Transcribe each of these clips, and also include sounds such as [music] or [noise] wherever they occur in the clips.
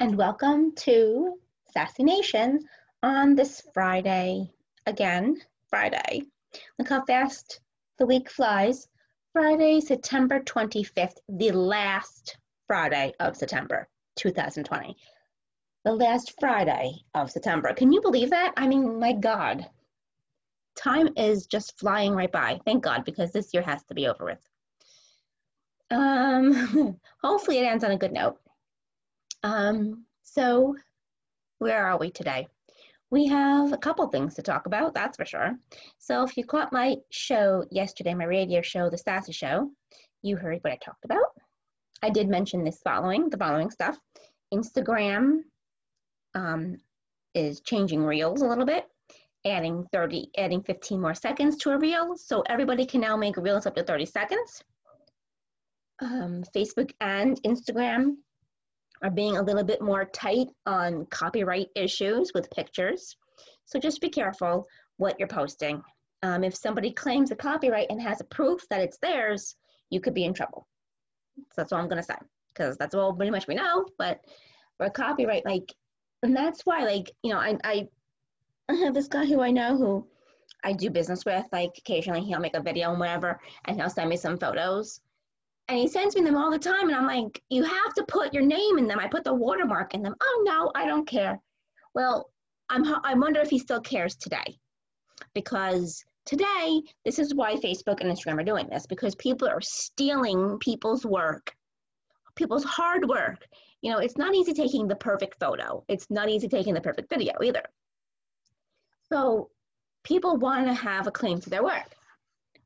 and welcome to Sassy Nation on this Friday. Again, Friday. Look how fast the week flies. Friday, September 25th, the last Friday of September 2020. The last Friday of September. Can you believe that? I mean, my God. Time is just flying right by. Thank God, because this year has to be over with. Um, [laughs] hopefully, it ends on a good note. Um, so, where are we today? We have a couple things to talk about, that's for sure. So, if you caught my show yesterday, my radio show, The Sassy Show, you heard what I talked about. I did mention this following, the following stuff. Instagram um, is changing reels a little bit, adding 30, adding 15 more seconds to a reel. So everybody can now make reels up to 30 seconds. Um, Facebook and Instagram are being a little bit more tight on copyright issues with pictures. So just be careful what you're posting. Um, if somebody claims a copyright and has a proof that it's theirs, you could be in trouble. So that's all I'm gonna say, because that's all pretty much we know. But for copyright, like, and that's why, like, you know, I, I, I [laughs] have this guy who I know who I do business with. Like, occasionally he'll make a video and whatever, and he'll send me some photos and he sends me them all the time and i'm like you have to put your name in them. I put the watermark in them. Oh no i don't care. Well i'm i wonder if he still cares today. Because today this is why facebook and instagram are doing this because people are stealing people's work people's hard work. You know it's not easy taking the perfect photo. It's not easy taking the perfect video either. So people want to have a claim to their work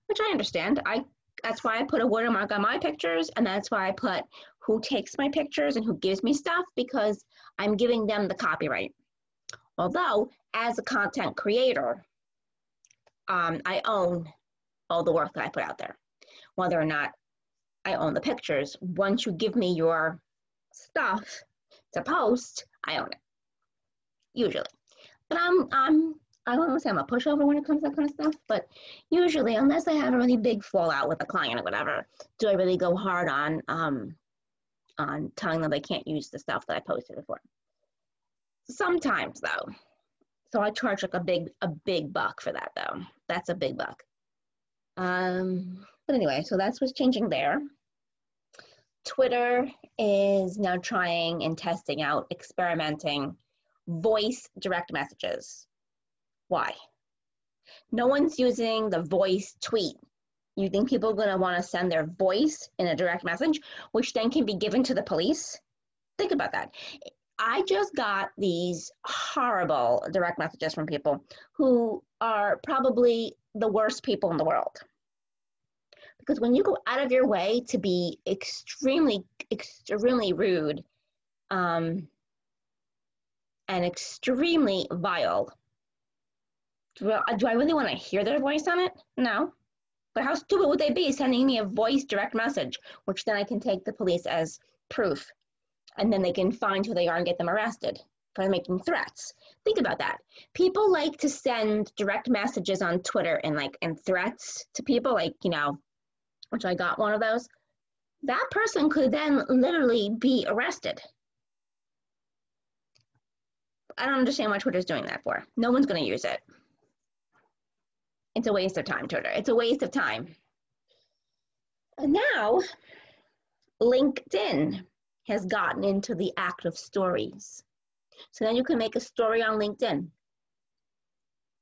which i understand. I that's why I put a watermark on my pictures, and that's why I put who takes my pictures and who gives me stuff because I'm giving them the copyright. Although, as a content creator, um, I own all the work that I put out there. Whether or not I own the pictures, once you give me your stuff to post, I own it. Usually. But I'm, I'm I don't want to say I'm a pushover when it comes to that kind of stuff, but usually, unless I have a really big fallout with a client or whatever, do I really go hard on um, on telling them they can't use the stuff that I posted before. Sometimes though, so I charge like a big a big buck for that though. That's a big buck. Um, but anyway, so that's what's changing there. Twitter is now trying and testing out, experimenting voice direct messages. Why? No one's using the voice tweet. You think people are going to want to send their voice in a direct message, which then can be given to the police? Think about that. I just got these horrible direct messages from people who are probably the worst people in the world. Because when you go out of your way to be extremely, extremely rude um, and extremely vile do I, really want to hear their voice on it? No. But how stupid would they be sending me a voice direct message, which then I can take the police as proof, and then they can find who they are and get them arrested for making threats. Think about that. People like to send direct messages on Twitter and like and threats to people, like you know, which I got one of those. That person could then literally be arrested. I don't understand why Twitter's doing that for. No one's going to use it. It's a waste of time, Twitter. It's a waste of time. And now, LinkedIn has gotten into the act of stories. So now you can make a story on LinkedIn.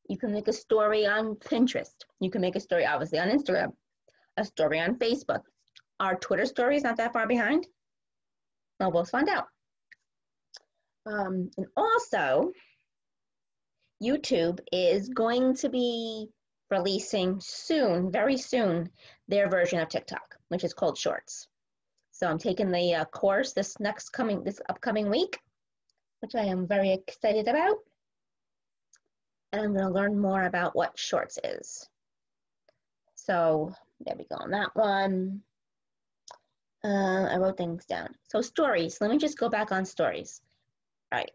You can make a story on Pinterest. You can make a story, obviously, on Instagram, a story on Facebook. Our Twitter story is not that far behind. Well, we'll find out. Um, and also, YouTube is going to be releasing soon, very soon, their version of TikTok, which is called Shorts. So I'm taking the uh, course this next coming, this upcoming week, which I am very excited about. And I'm going to learn more about what Shorts is. So there we go on that one. Uh, I wrote things down. So stories, let me just go back on stories. All right.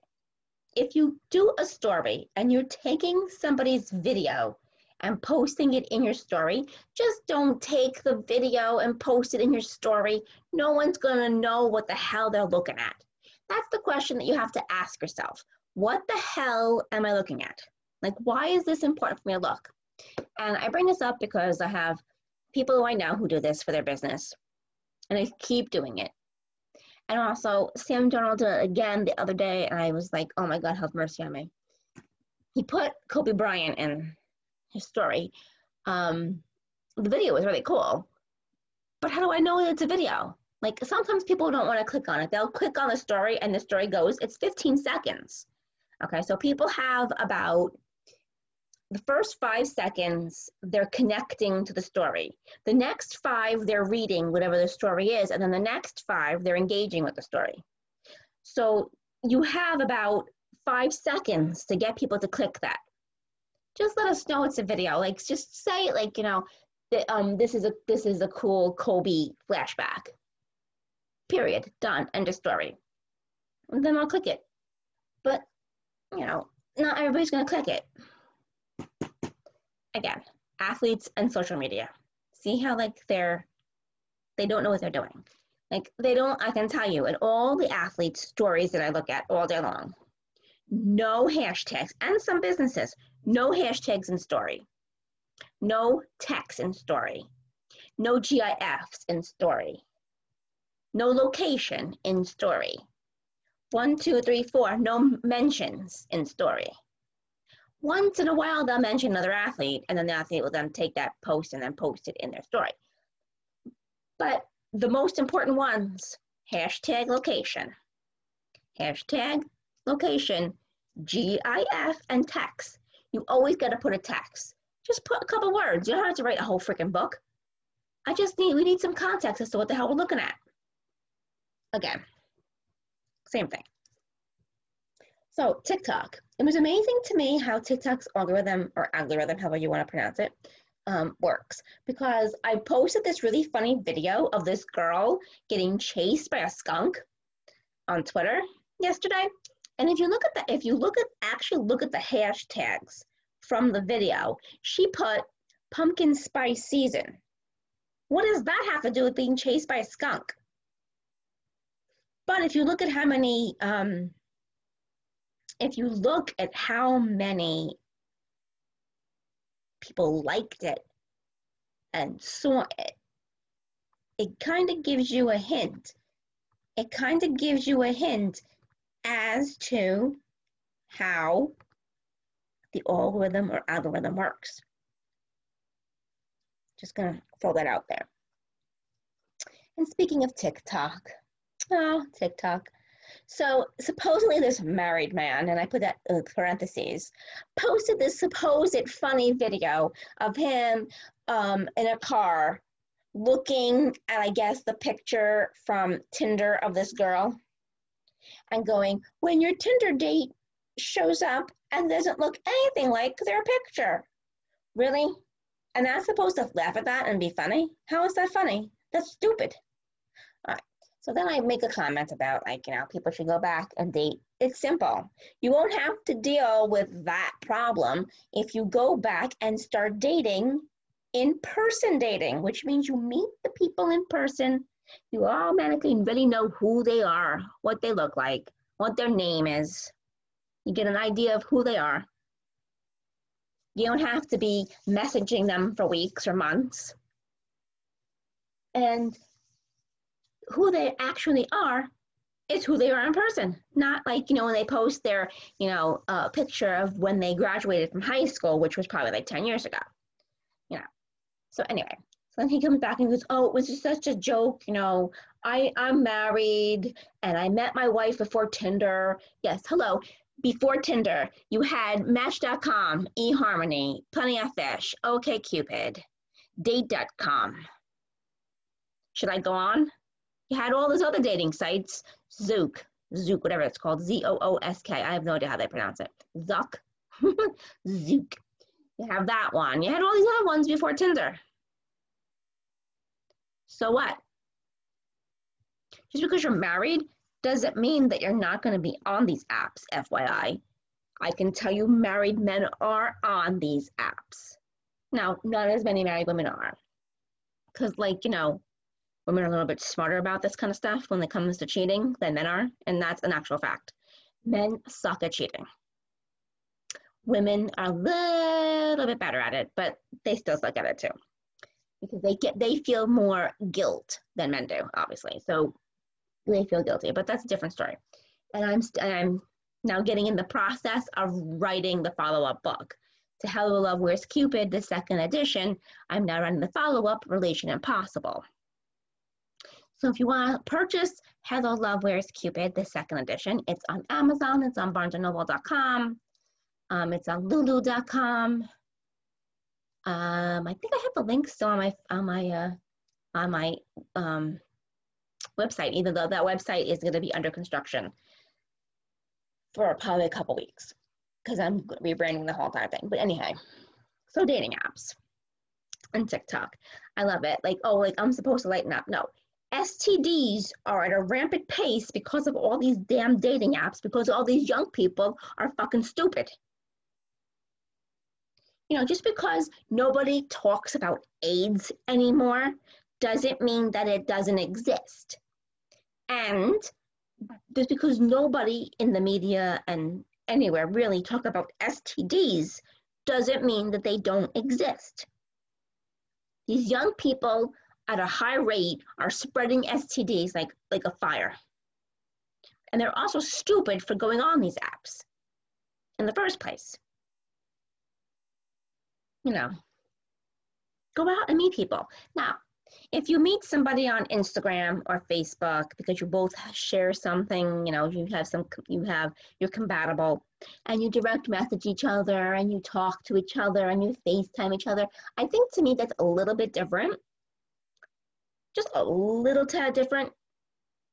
If you do a story and you're taking somebody's video and posting it in your story. Just don't take the video and post it in your story. No one's going to know what the hell they're looking at. That's the question that you have to ask yourself. What the hell am I looking at? Like, why is this important for me to look? And I bring this up because I have people who I know who do this for their business, and I keep doing it. And also, Sam Darnold did it again the other day, and I was like, oh my God, have mercy on me. He put Kobe Bryant in his story. Um, the video was really cool, but how do I know it's a video? Like sometimes people don't want to click on it. They'll click on the story and the story goes, it's 15 seconds. Okay, so people have about the first five seconds, they're connecting to the story. The next five, they're reading whatever the story is. And then the next five, they're engaging with the story. So you have about five seconds to get people to click that. Just let us know it's a video. Like just say like, you know, that um this is a this is a cool Kobe flashback. Period. Done. End of story. And then I'll click it. But you know, not everybody's gonna click it again, athletes and social media. See how like they're they don't know what they're doing. Like they don't, I can tell you, in all the athletes' stories that I look at all day long, no hashtags, and some businesses, no hashtags in story, no text in story, no GIFs in story, no location in story. One, two, three, four, no mentions in story. Once in a while they'll mention another athlete and then the athlete will then take that post and then post it in their story. But the most important ones hashtag location. Hashtag location gif and text you always got to put a text just put a couple words. You don't have to write a whole freaking book. I just need we need some context as to what the hell we're looking at. Again same thing. So TikTok, it was amazing to me how TikTok's algorithm or algorithm, however you want to pronounce it, um, works. Because I posted this really funny video of this girl getting chased by a skunk on Twitter yesterday. And if you look at the, if you look at actually look at the hashtags from the video, she put pumpkin spice season. What does that have to do with being chased by a skunk? But if you look at how many um, if you look at how many people liked it and saw it, it kind of gives you a hint. It kind of gives you a hint as to how the algorithm or algorithm works. Just gonna throw that out there. And speaking of TikTok, oh, TikTok, so supposedly this married man, and I put that in parentheses, posted this supposed funny video of him um, in a car looking at, I guess, the picture from Tinder of this girl and going, when your Tinder date shows up and doesn't look anything like their picture. Really? And that's supposed to laugh at that and be funny? How is that funny? That's stupid. All right. So then I make a comment about like, you know, people should go back and date. It's simple. You won't have to deal with that problem if you go back and start dating in person dating, which means you meet the people in person. You automatically really know who they are, what they look like, what their name is. You get an idea of who they are. You don't have to be messaging them for weeks or months. And who they actually are is who they are in person. Not like, you know, when they post their, you know, uh, picture of when they graduated from high school, which was probably like 10 years ago. You know. So anyway, then he comes back and goes, Oh, it was just such a joke, you know. I, I'm married and I met my wife before Tinder. Yes, hello. Before Tinder, you had Match.com, eHarmony, Plenty of Fish, OKCupid, Date.com. Should I go on? You had all those other dating sites, Zook, Zook, whatever it's called, Z O O S K. I have no idea how they pronounce it. Zuck, [laughs] Zook. You have that one. You had all these other ones before Tinder. So what? Just because you're married doesn't mean that you're not going to be on these apps, FYI. I can tell you married men are on these apps. Now, not as many married women are. Because, like, you know, women are a little bit smarter about this kind of stuff when it comes to cheating than men are, and that's an actual fact. Men suck at cheating. Women are a little bit better at it, but they still suck at it too. Because they get they feel more guilt than men do, obviously. So they feel guilty, but that's a different story. And I'm and I'm now getting in the process of writing the follow-up book to Hello Love Where's Cupid, the second edition. I'm now running the follow-up Relation Impossible. So if you want to purchase Hello Love Where's Cupid, the second edition, it's on Amazon, it's on barnesandnoble.com, um, it's on lulu.com. Um, I think I have the link still on my on my uh, on my um, website, even though that website is going to be under construction for probably a couple weeks because I'm rebranding the whole entire thing. But anyhow, so dating apps and TikTok, I love it. Like, oh, like I'm supposed to lighten up. No, STDs are at a rampant pace because of all these damn dating apps, because all these young people are fucking stupid. You know, just because nobody talks about AIDS anymore doesn't mean that it doesn't exist. And just because nobody in the media and anywhere really talk about STDs doesn't mean that they don't exist. These young people at a high rate are spreading STDs like, like a fire. And they're also stupid for going on these apps in the first place. You know, go out and meet people. Now, if you meet somebody on Instagram or Facebook because you both share something, you know, you have some, you have, you're compatible, and you direct message each other and you talk to each other and you FaceTime each other, I think to me that's a little bit different just a little tad different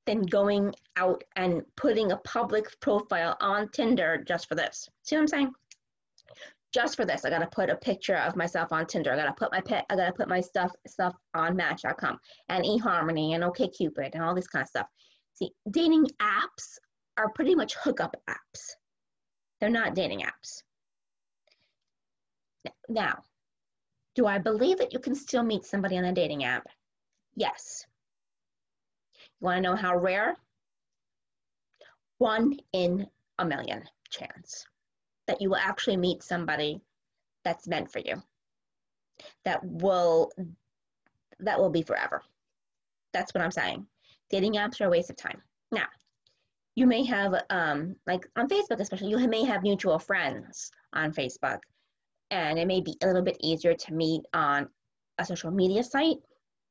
than going out and putting a public profile on Tinder just for this. See what I'm saying? Just for this, I gotta put a picture of myself on Tinder. I gotta put my pet, I gotta put my stuff stuff on Match.com and eHarmony and OkCupid and all this kind of stuff. See, dating apps are pretty much hookup apps. They're not dating apps. Now, do I believe that you can still meet somebody on a dating app? Yes. You want to know how rare? One in a million chance that you will actually meet somebody that's meant for you. That will that will be forever. That's what I'm saying. Dating apps are a waste of time. Now, you may have um, like on Facebook especially, you may have mutual friends on Facebook, and it may be a little bit easier to meet on a social media site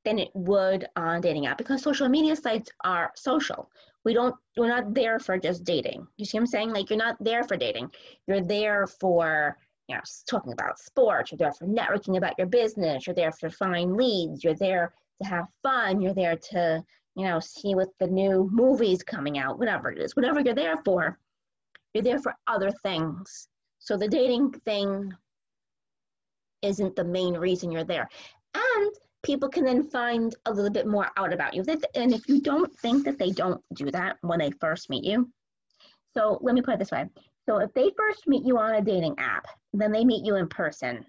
than it would on dating app because social media sites are social. We don't we're not there for just dating. You see what I'm saying? Like you're not there for dating. You're there for you know talking about sports, you're there for networking about your business, you're there for find leads, you're there to have fun, you're there to, you know, see what the new movies coming out, whatever it is, whatever you're there for, you're there for other things. So the dating thing isn't the main reason you're there. And people can then find a little bit more out about you. And if you don't think that they don't do that when they first meet you, so let me put it this way. So if they first meet you on a dating app, then they meet you in person,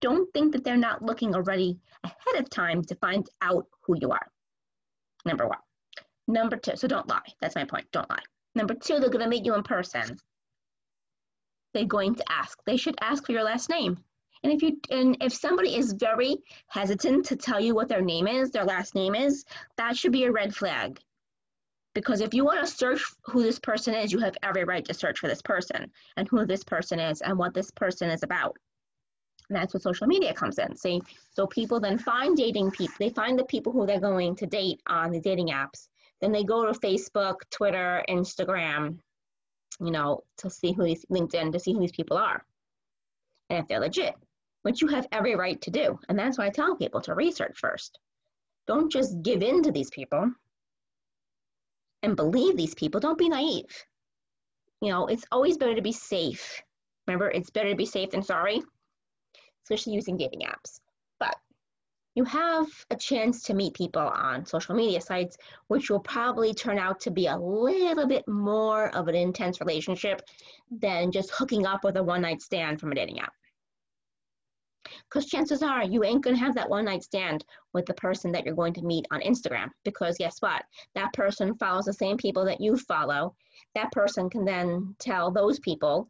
don't think that they're not looking already ahead of time to find out who you are. Number one. Number two, so don't lie. That's my point. Don't lie. Number two, they're going to meet you in person. They're going to ask. They should ask for your last name. And if you and if somebody is very hesitant to tell you what their name is, their last name is, that should be a red flag. Because if you want to search who this person is, you have every right to search for this person and who this person is and what this person is about. And that's what social media comes in. See, so people then find dating people. They find the people who they're going to date on the dating apps. Then they go to Facebook, Twitter, Instagram, you know, to see who these LinkedIn to see who these people are, and if they're legit which you have every right to do. And that's why I tell people to research first. Don't just give in to these people and believe these people. Don't be naive. You know, it's always better to be safe. Remember, it's better to be safe than sorry, especially using dating apps. But you have a chance to meet people on social media sites, which will probably turn out to be a little bit more of an intense relationship than just hooking up with a one night stand from a dating app. Because chances are you ain't going to have that one night stand with the person that you're going to meet on Instagram. Because guess what? That person follows the same people that you follow. That person can then tell those people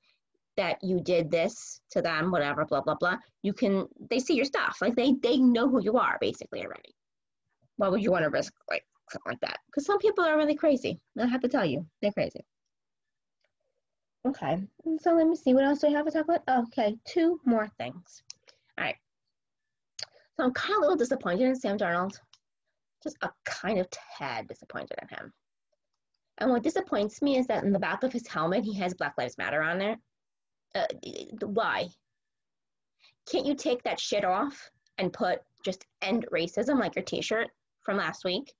that you did this to them, whatever, blah, blah, blah. You can, they see your stuff. Like they, they know who you are basically already. Why would you want to risk like something like that? Because some people are really crazy. I have to tell you, they're crazy. Okay, so let me see, what else do I have to talk about? Okay, two more things. All right. So I'm kind of a little disappointed in Sam Darnold. Just a kind of tad disappointed in him. And what disappoints me is that in the back of his helmet, he has Black Lives Matter on there. Uh, why? Can't you take that shit off and put just end racism like your t-shirt from last week?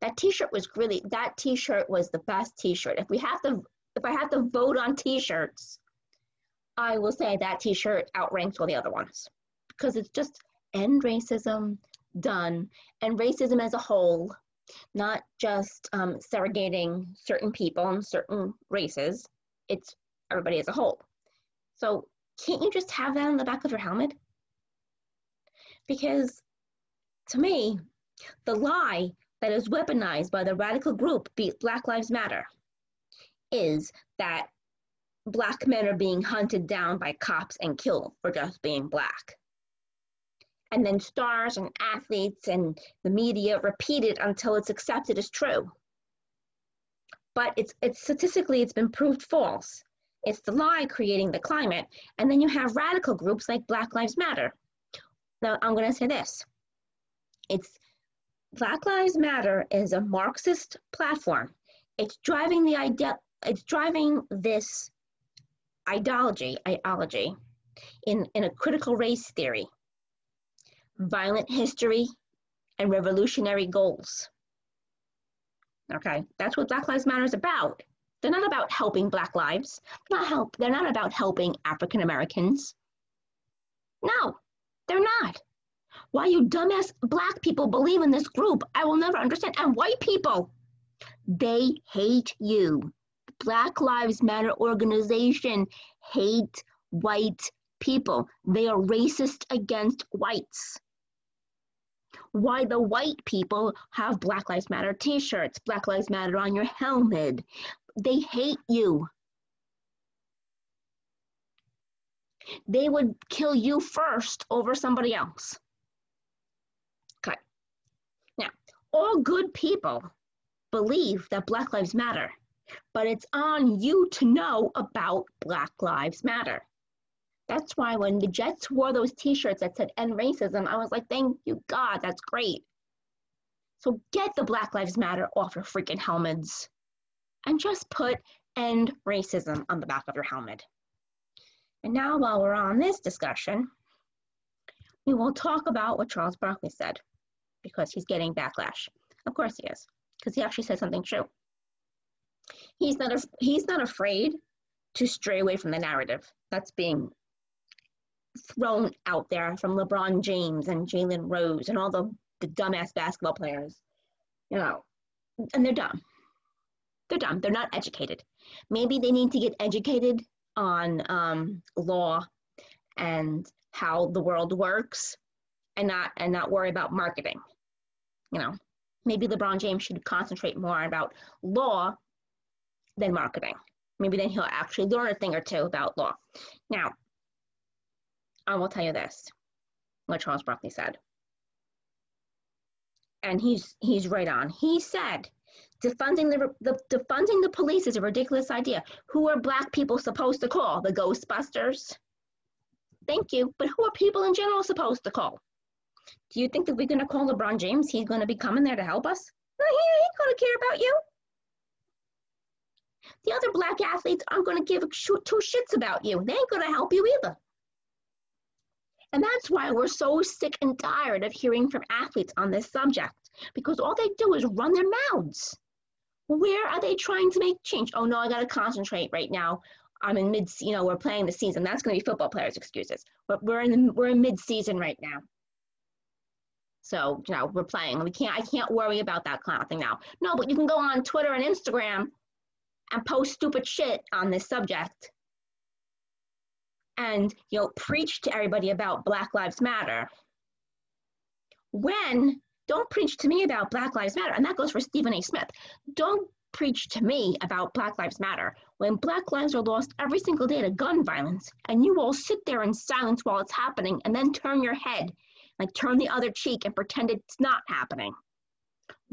That t-shirt was really, that t-shirt was the best t-shirt. If we have to, if I have to vote on t-shirts, I will say that t-shirt outranks all the other ones because it's just end racism done and racism as a whole not just um, segregating certain people and certain races it's everybody as a whole. So can't you just have that on the back of your helmet? Because to me the lie that is weaponized by the radical group black lives matter is that black men are being hunted down by cops and killed for just being black and then stars and athletes and the media repeat it until it's accepted as true. But it's, it's statistically, it's been proved false. It's the lie creating the climate. And then you have radical groups like Black Lives Matter. Now, I'm going to say this. It's Black Lives Matter is a Marxist platform. It's driving the idea, it's driving this ideology, ideology in, in a critical race theory violent history, and revolutionary goals. Okay, that's what Black Lives Matter is about. They're not about helping Black lives. Not help. They're not about helping African Americans. No, they're not. Why you dumbass Black people believe in this group, I will never understand. And white people, they hate you. Black Lives Matter organization hate white people. They are racist against whites why the white people have Black Lives Matter t shirts, Black Lives Matter on your helmet. They hate you. They would kill you first over somebody else. Okay. Now, all good people believe that Black Lives Matter, but it's on you to know about Black Lives Matter. That's why when the Jets wore those T-shirts that said "End Racism," I was like, "Thank you, God, that's great." So get the Black Lives Matter off your freaking helmets, and just put "End Racism" on the back of your helmet. And now, while we're on this discussion, we will talk about what Charles Barkley said, because he's getting backlash. Of course he is, because he actually said something true. He's not, he's not afraid to stray away from the narrative that's being thrown out there from LeBron James and Jalen Rose and all the, the dumbass basketball players, you know, and they're dumb. They're dumb. They're not educated. Maybe they need to get educated on um, law and how the world works and not and not worry about marketing. You know, maybe LeBron James should concentrate more about law than marketing. Maybe then he'll actually learn a thing or two about law. Now, I will tell you this, what Charles Barkley said. And he's he's right on. He said, defunding the, the defunding the police is a ridiculous idea. Who are black people supposed to call? The Ghostbusters? Thank you. But who are people in general supposed to call? Do you think that we're going to call LeBron James? He's going to be coming there to help us? No, he ain't going to care about you. The other black athletes aren't going to give two shits about you. They ain't going to help you either. And that's why we're so sick and tired of hearing from athletes on this subject, because all they do is run their mouths. Where are they trying to make change? Oh no, I got to concentrate right now. I'm in mid, you know, we're playing the season. That's to be football players' excuses. But we're in we're in mid season right now. So, you know, we're playing. We can't, I can't worry about that kind of thing now. No, but you can go on Twitter and Instagram and post stupid shit on this subject and you know preach to everybody about Black Lives Matter. When don't preach to me about Black Lives Matter, and that goes for Stephen A. Smith. Don't preach to me about Black Lives Matter when Black lives are lost every single day to gun violence, and you all sit there in silence while it's happening and then turn your head, like turn the other cheek and pretend it's not happening.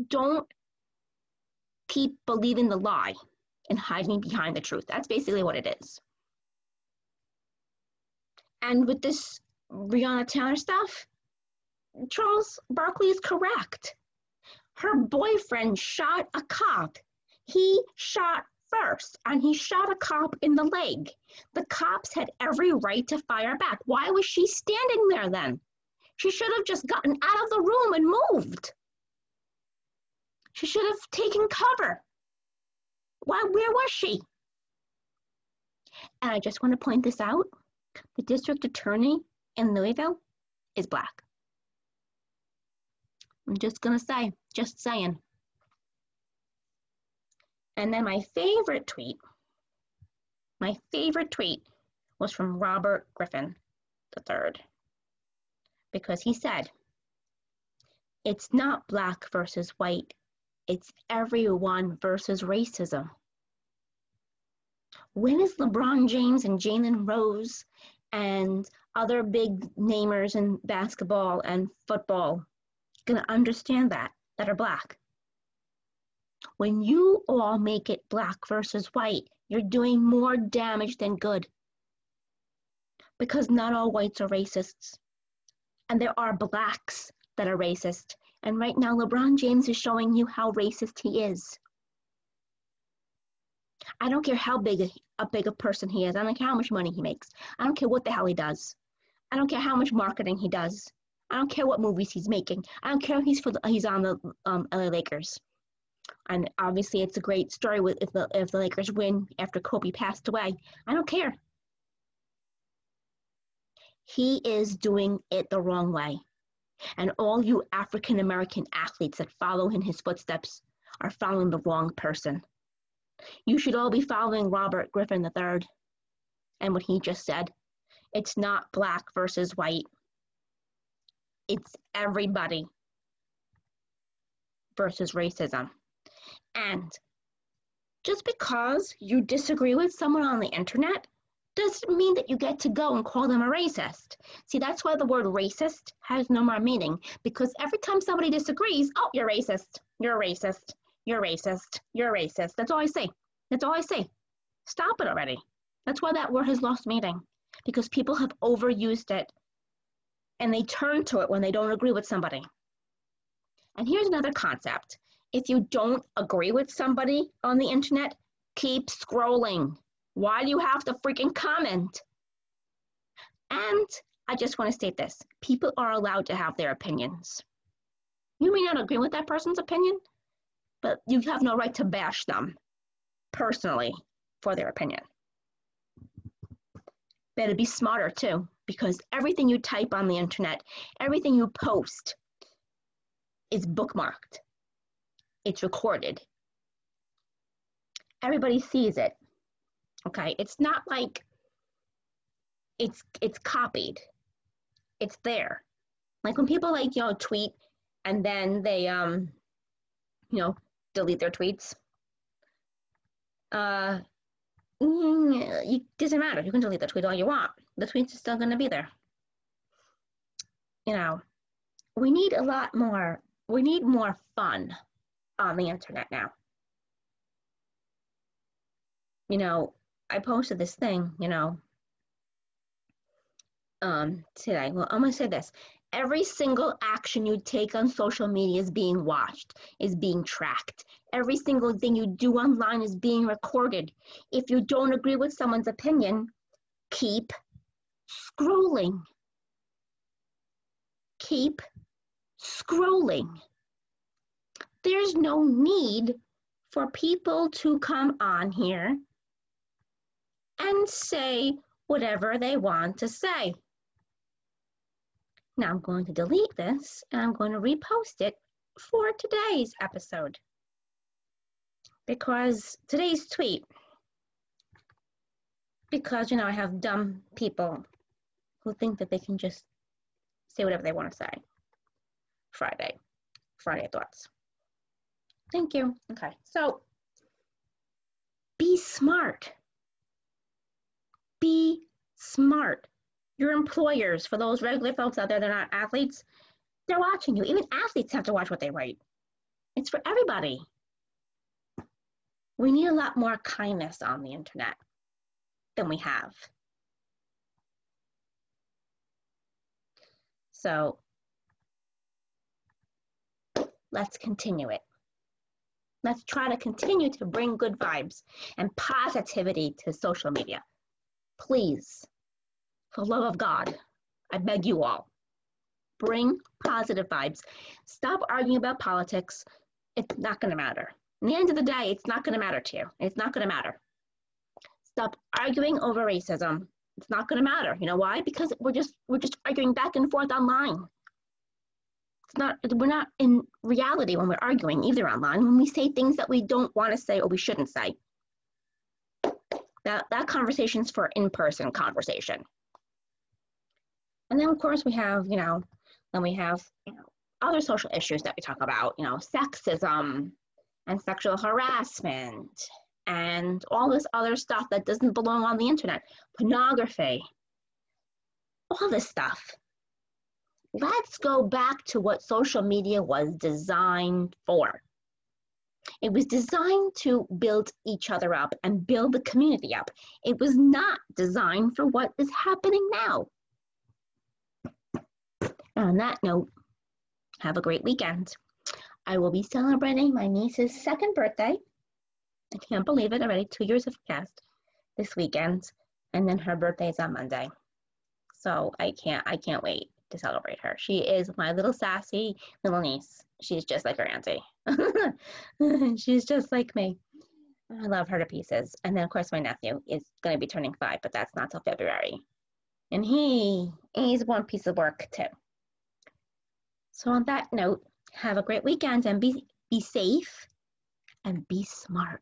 Don't keep believing the lie and hiding behind the truth. That's basically what it is. And with this Breonna Taylor stuff, Charles Barkley is correct. Her boyfriend shot a cop. He shot first and he shot a cop in the leg. The cops had every right to fire back. Why was she standing there then? She should have just gotten out of the room and moved. She should have taken cover. Why, where was she? And I just want to point this out. The district attorney in Louisville is black. I'm just gonna say, just saying. And then my favorite tweet, my favorite tweet was from Robert Griffin III because he said, it's not black versus white, it's everyone versus racism. When is LeBron James and Jalen Rose and other big namers in basketball and football going to understand that, that are black? When you all make it black versus white, you're doing more damage than good. Because not all whites are racists. And there are blacks that are racist. And right now, LeBron James is showing you how racist he is. I don't care how big a, a big a person he is. I don't care how much money he makes. I don't care what the hell he does. I don't care how much marketing he does. I don't care what movies he's making. I don't care if he's for the, he's on the um, LA Lakers. And obviously, it's a great story with if the if the Lakers win after Kobe passed away. I don't care. He is doing it the wrong way. And all you African American athletes that follow in his footsteps are following the wrong person. You should all be following Robert Griffin III and what he just said. It's not black versus white, it's everybody versus racism. And just because you disagree with someone on the internet doesn't mean that you get to go and call them a racist. See, that's why the word racist has no more meaning because every time somebody disagrees, oh, you're racist, you're a racist, you're racist, you're racist. That's all I say. That's all I say. Stop it already. That's why that word has lost meaning because people have overused it and they turn to it when they don't agree with somebody. And here's another concept if you don't agree with somebody on the internet, keep scrolling. Why do you have to freaking comment? And I just want to state this people are allowed to have their opinions. You may not agree with that person's opinion, but you have no right to bash them personally for their opinion. Better be smarter too, because everything you type on the internet, everything you post is bookmarked it's recorded. Everybody sees it. Okay, it's not like it's it's copied. It's there. Like when people like, you know, tweet and then they um you know, delete their tweets. Uh mm, it doesn't matter. You can delete the tweet all you want. The tweets are still going to be there. You know, we need a lot more. We need more fun on the internet now. You know, I posted this thing, you know, um, today. Well, I'm gonna say this. Every single action you take on social media is being watched, is being tracked. Every single thing you do online is being recorded. If you don't agree with someone's opinion, keep scrolling. Keep scrolling there's no need for people to come on here and say whatever they want to say. Now I'm going to delete this and I'm going to repost it for today's episode. Because today's tweet because, you know, I have dumb people who think that they can just say whatever they want to say. Friday. Friday thoughts. Thank you. Okay. So be smart. Be smart. Your employers, for those regular folks out there that are not athletes, they're watching you. Even athletes have to watch what they write. It's for everybody. We need a lot more kindness on the internet than we have. So let's continue it. Let's try to continue to bring good vibes and positivity to social media. Please, for love of God, I beg you all, bring positive vibes. Stop arguing about politics. It's not going to matter. In the end of the day, it's not going to matter to you. It's not going to matter. Stop arguing over racism. It's not going to matter. You know why? Because we're just we're just arguing back and forth online. It's not we're not in reality when we're arguing either online. When we say things that we don't want to say or we shouldn't say. That that conversation's for in-person conversation. And then of course we have, you know, then we have, you know, other social issues that we talk about, you know, sexism, and sexual harassment and all this other stuff that doesn't belong on the internet, pornography, all this stuff. Let's go back to what social media was designed for. It was designed to build each other up and build the community up. It was not designed for what is happening now. On that note, have a great weekend. I will be celebrating my niece's second birthday. I can't believe it already, two years have passed this weekend, and then her birthday is on Monday. So I can't I can't wait to celebrate her. She is my little sassy little niece. She's just like her auntie. [laughs] She's just like me. I love her to pieces. And then of course my nephew is gonna be turning five, but that's not till February. And he he's one piece of work too. So on that note, have a great weekend and be, be safe and be smart.